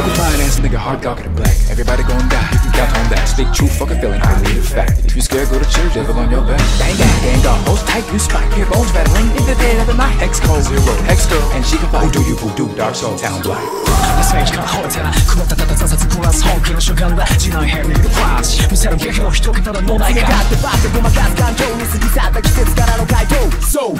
Look at fine ass nigga, hard cock in the black. Everybody gon' die, you can count on that. Speak true, fucking feeling, I need it fact. If you scared, go to church, devil on your back. Bang, bang, bang, dog. Most tight, you spot your bones rattling. In the dead of my hex code. Zero, hex girl, and she can fight. Who do you voodoo, dark soul, town black? So